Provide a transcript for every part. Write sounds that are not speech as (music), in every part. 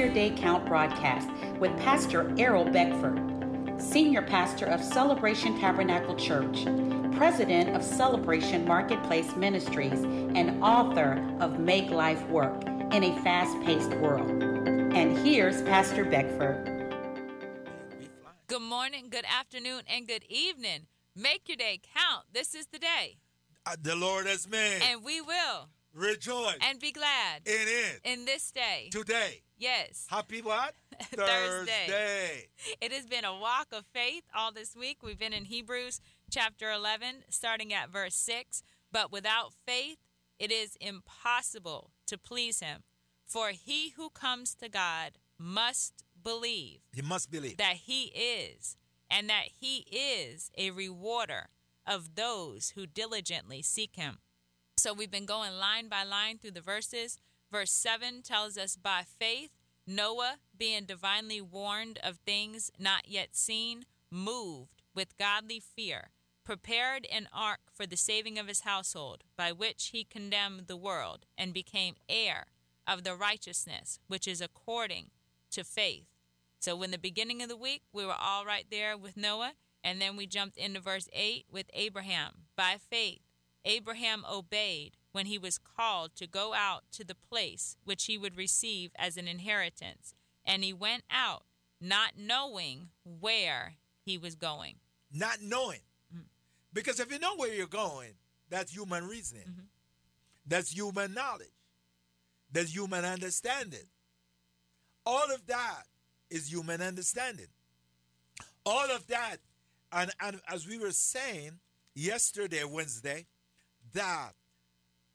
Your Day Count broadcast with Pastor Errol Beckford, Senior Pastor of Celebration Tabernacle Church, President of Celebration Marketplace Ministries, and author of Make Life Work in a Fast Paced World. And here's Pastor Beckford. Good morning, good afternoon, and good evening. Make your day count. This is the day. Uh, the Lord has made. And we will rejoice and be glad in it in this day. Today. Yes. Happy what? (laughs) Thursday. Thursday. It has been a walk of faith all this week. We've been in Hebrews chapter 11, starting at verse 6. But without faith, it is impossible to please him. For he who comes to God must believe. He must believe. That he is, and that he is a rewarder of those who diligently seek him. So we've been going line by line through the verses. Verse 7 tells us by faith, Noah, being divinely warned of things not yet seen, moved with godly fear, prepared an ark for the saving of his household, by which he condemned the world and became heir of the righteousness which is according to faith. So, in the beginning of the week, we were all right there with Noah, and then we jumped into verse 8 with Abraham. By faith, Abraham obeyed when he was called to go out to the place which he would receive as an inheritance, and he went out not knowing where he was going. Not knowing. Mm-hmm. Because if you know where you're going, that's human reasoning. Mm-hmm. That's human knowledge. That's human understanding. All of that is human understanding. All of that, and, and as we were saying yesterday, Wednesday, that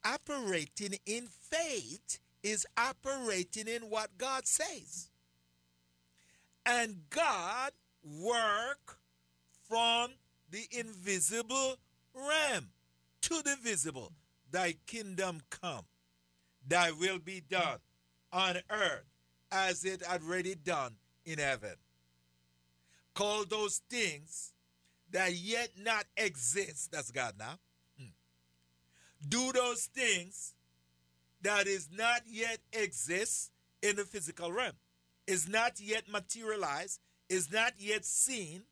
operating in faith is operating in what God says. And God work from the invisible realm to the visible. Thy kingdom come, thy will be done on earth as it already done in heaven. Call those things that yet not exist, that's God now, do those things that is not yet exist in the physical realm, is not yet materialized, is not yet seen,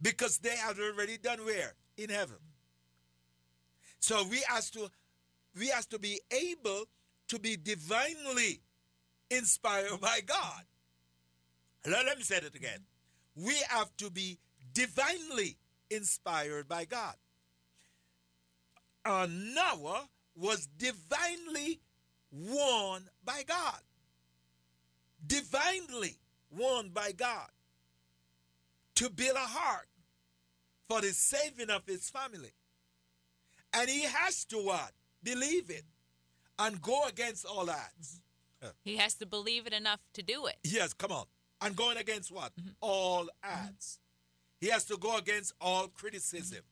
because they have already done where? In heaven. So we has to we has to be able to be divinely inspired by God. Let me say it again. We have to be divinely inspired by God uh, Noah was divinely warned by God. Divinely warned by God to build a ark for the saving of his family. And he has to what? Believe it and go against all odds. He has to believe it enough to do it. Yes, come on. And going against what? Mm-hmm. All odds. Mm-hmm. He has to go against all criticism.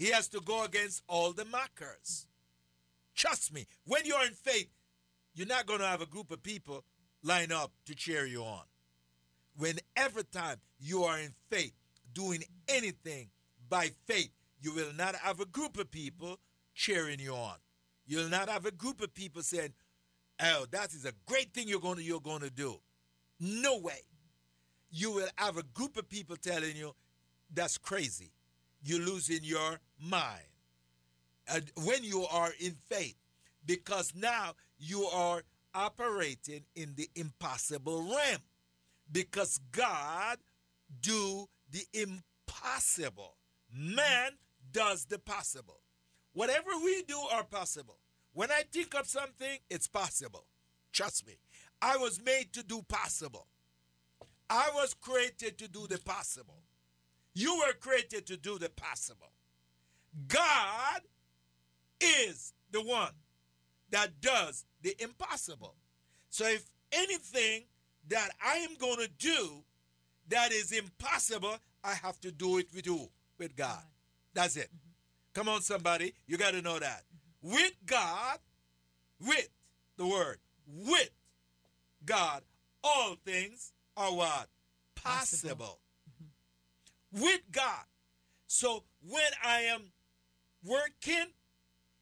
He has to go against all the mockers. Trust me, when you're in faith, you're not going to have a group of people line up to cheer you on. Whenever time you are in faith, doing anything by faith, you will not have a group of people cheering you on. You'll not have a group of people saying, "Oh, that is a great thing you're going to you're going to do." No way. You will have a group of people telling you, "That's crazy you're losing your mind. When you are in faith, because now you are operating in the impossible realm. Because God do the impossible. Man does the possible. Whatever we do are possible. When I think of something, it's possible. Trust me. I was made to do possible. I was created to do the possible. You were created to do the possible. God is the one that does the impossible. So if anything that I am going to do that is impossible, I have to do it with who? With God. That's it. Mm-hmm. Come on, somebody. You got to know that. Mm-hmm. With God, with the word, with God, all things are what? Possible. Possible with God. So when I am working,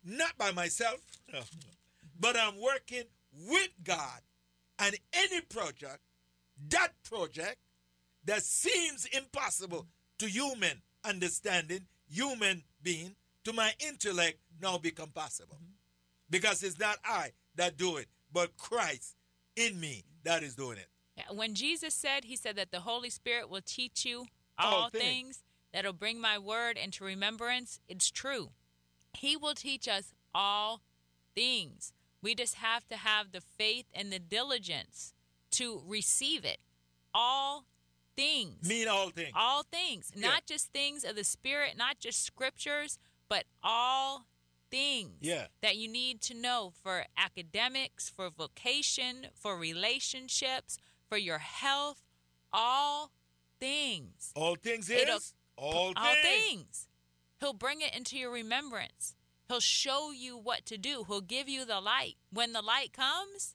not by myself, (laughs) but I'm working with God, And any project, that project that seems impossible to human understanding, human being, to my intellect now become possible. Mm-hmm. Because it's not I that do it, but Christ in me that is doing it. When Jesus said, He said that the Holy Spirit will teach you all, all things. things that'll bring my word into remembrance, it's true. He will teach us all things. We just have to have the faith and the diligence to receive it. All things. Mean all things. All things. Yeah. Not just things of the Spirit, not just scriptures, but all things yeah. that you need to know for academics, for vocation, for relationships, for your health, all things. All things is It'll, all, all things. He'll bring it into your remembrance. He'll show you what to do. He'll give you the light. When the light comes,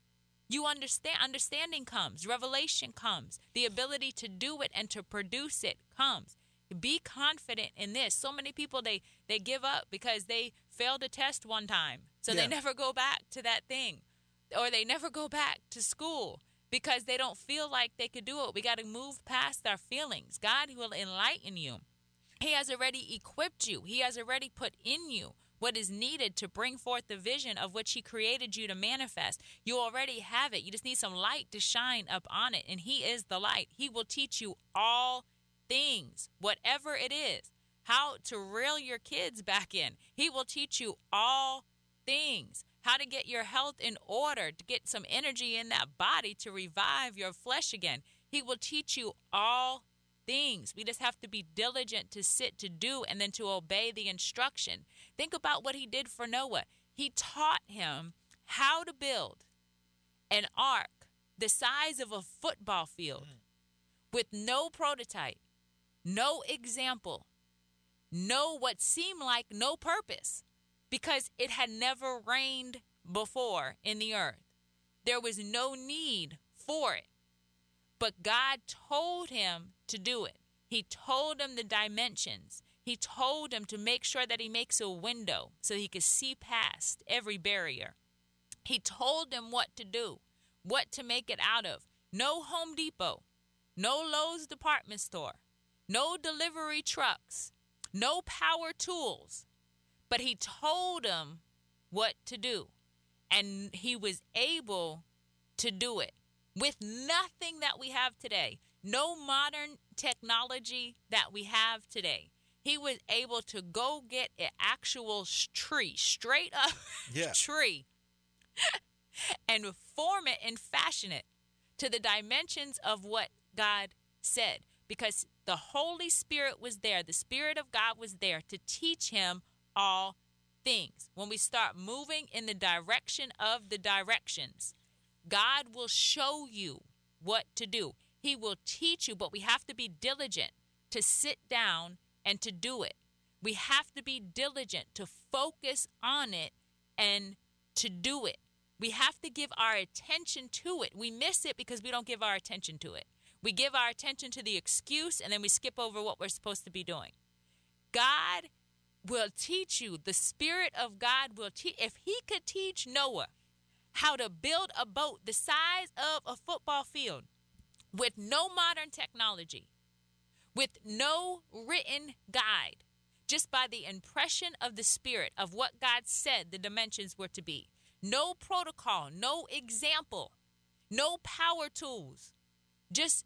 you understand understanding comes, revelation comes, the ability to do it and to produce it comes. Be confident in this. So many people they they give up because they failed a test one time. So yeah. they never go back to that thing. Or they never go back to school because they don't feel like they could do it. We got to move past our feelings. God will enlighten you. He has already equipped you. He has already put in you what is needed to bring forth the vision of which He created you to manifest. You already have it. You just need some light to shine up on it, and He is the light. He will teach you all things, whatever it is, how to reel your kids back in. He will teach you all things, how to get your health in order, to get some energy in that body to revive your flesh again. He will teach you all things. We just have to be diligent to sit, to do, and then to obey the instruction. Think about what he did for Noah. He taught him how to build an ark the size of a football field mm. with no prototype, no example, no what seemed like no purpose because it had never rained before in the earth. There was no need for it. But God told him to do it. He told him the dimensions. He told him to make sure that he makes a window so he could see past every barrier. He told him what to do, what to make it out of. No Home Depot, no Lowe's department store, no delivery trucks, no power tools. But he told him what to do, and he was able to do it with nothing that we have today, no modern technology that we have today. He was able to go get an actual tree, straight up (laughs) yeah. tree, (laughs) and form it and fashion it to the dimensions of what God said. Because the Holy Spirit was there, the Spirit of God was there to teach him all things. When we start moving in the direction of the directions, God will show you what to do. He will teach you, but we have to be diligent to sit down and to do it. We have to be diligent to focus on it and to do it. We have to give our attention to it. We miss it because we don't give our attention to it. We give our attention to the excuse and then we skip over what we're supposed to be doing. God will teach you. The Spirit of God will teach. If He could teach Noah how to build a boat the size of a football field with no modern technology, with no written guide, just by the impression of the Spirit of what God said the dimensions were to be. No protocol, no example, no power tools, just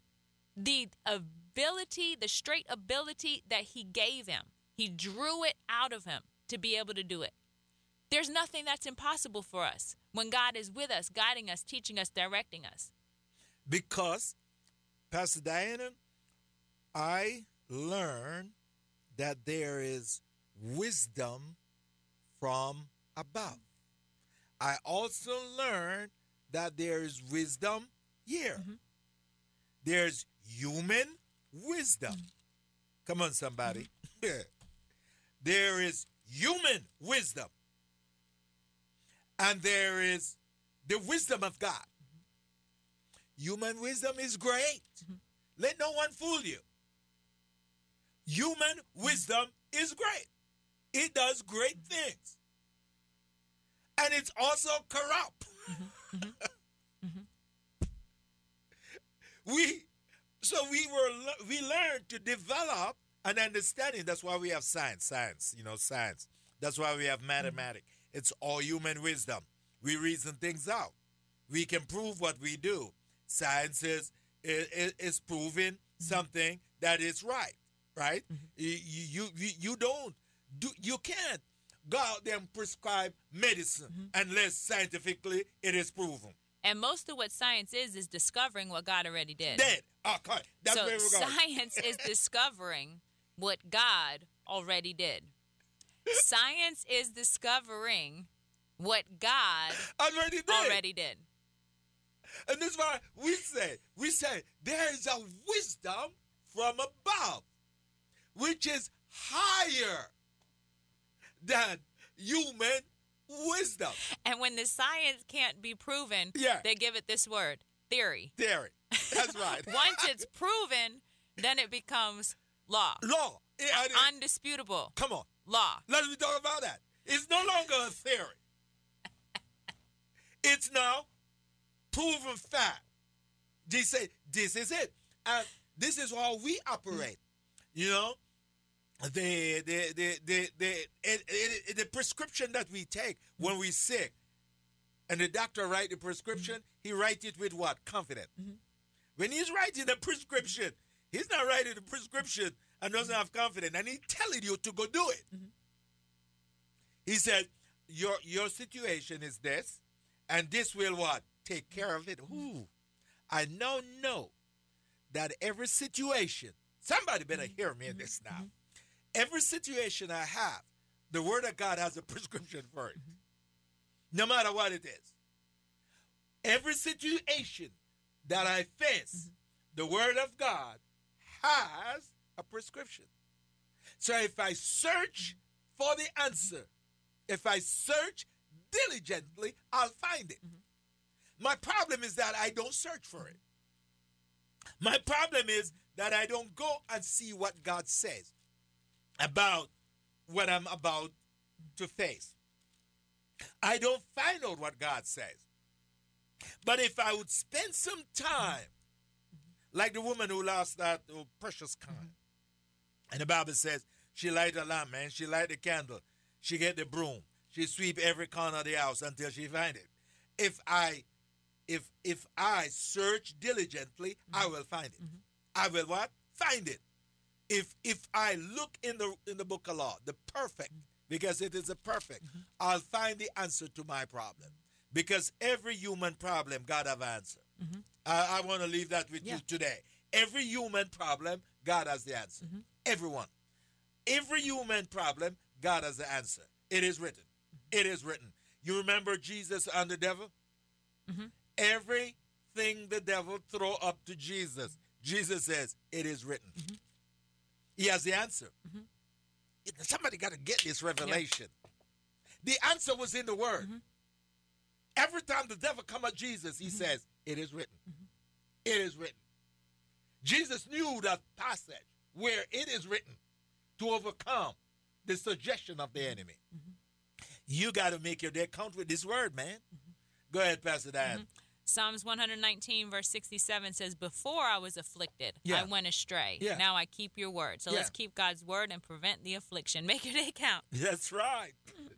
the ability, the straight ability that He gave him. He drew it out of him to be able to do it. There's nothing that's impossible for us when God is with us, guiding us, teaching us, directing us. Because, Pastor Diana, I learned that there is wisdom from above. I also learned that there is wisdom here. Mm-hmm. There's human wisdom. Mm-hmm. Come on, somebody. Mm-hmm. (laughs) there is human wisdom and there is the wisdom of God. Human wisdom is great. Mm-hmm. Let no one fool you. Human wisdom is great. It does great things. And it's also corrupt. Mm-hmm. Mm-hmm. (laughs) we so we were we learned to develop an understanding. That's why we have science, science, you know, science. That's why we have mathematics. It's all human wisdom. We reason things out. We can prove what we do. Science is is, is proving something that is right, right? Mm-hmm. You, you you don't do you can't go out there and prescribe medicine mm-hmm. unless scientifically it is proven. And most of what science is is discovering what God already did. Did. Okay. That's so where we're going. Science is (laughs) discovering what God already did. Science is discovering what God (laughs) already did. Already did. And this is why we say, we say there is a wisdom from above, which is higher than human wisdom. And when the science can't be proven, yeah. they give it this word theory. Theory. That's right. (laughs) Once it's (laughs) proven, then it becomes law. Law. Yeah, Undisputable. Come on. Law. Let's talk about that. It's no longer a theory. (laughs) it's now proven fact. They say this is it. And this is how we operate. You know, the the the the the, it, it, the prescription that we take when we sick, and the doctor write the prescription, mm-hmm. he write it with what confidence. Mm-hmm. When he's writing the prescription, he's not writing the prescription and doesn't have confidence, and he's telling you to go do it. Mm-hmm. He said, "Your your situation is this, and this will what take care of it." Ooh, I now know that every situation. Somebody better mm-hmm. hear me in this now. Mm-hmm. Every situation I have, the Word of God has a prescription for it, mm-hmm. no matter what it is. Every situation that I face, mm-hmm. the Word of God has a prescription. So if I search for the answer, if I search diligently, I'll find it. Mm-hmm. My problem is that I don't search for it. My problem is that I don't go and see what God says about what I'm about to face. I don't find out what God says. But if I would spend some time, like the woman who lost that precious coin, and the Bible says she light a lamp, man, she light the candle, she get the broom, she sweep every corner of the house until she find it. If I, if if I search diligently, mm-hmm. I will find it. Mm-hmm. I will what? Find it if if I look in the in the book of law, the perfect, because it is a perfect, mm-hmm. I'll find the answer to my problem. Because every human problem, God have answer. I, I want to leave that with yeah. you today. Every human problem, God has the answer. Mm-hmm. Everyone. Every human problem, God has the answer. It is written. Mm-hmm. It is written. You remember Jesus and the devil? Mm-hmm. Everything the devil throw up to Jesus, Jesus says, it is written. Mm-hmm. He has the answer. Mm-hmm. Somebody got to get this revelation. Yep. The answer was in the word. Mm-hmm. Every time the devil come at Jesus, he says, "It is written." Mm-hmm. It is written. Jesus knew that passage where it is written to overcome the suggestion of the enemy. Mm-hmm. You got to make your day count with this word, man. Mm-hmm. Go ahead, Pastor Dan. Psalms 119, verse 67 says, Before I was afflicted, yeah. I went astray. Yeah. Now I keep your word. So yeah. let's keep God's word and prevent the affliction. (laughs) Make your day count. That's right. (laughs)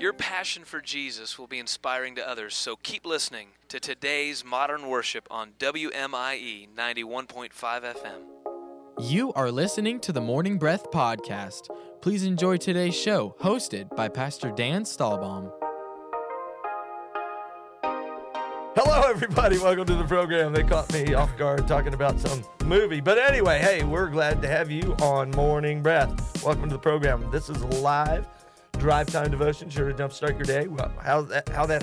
Your passion for Jesus will be inspiring to others, so keep listening to today's modern worship on WMIE 91.5 FM. You are listening to the Morning Breath Podcast. Please enjoy today's show, hosted by Pastor Dan Stahlbaum. Hello, everybody. Welcome to the program. They caught me off guard talking about some movie. But anyway, hey, we're glad to have you on Morning Breath. Welcome to the program. This is live drive time devotion, sure to jumpstart your day. How that, how that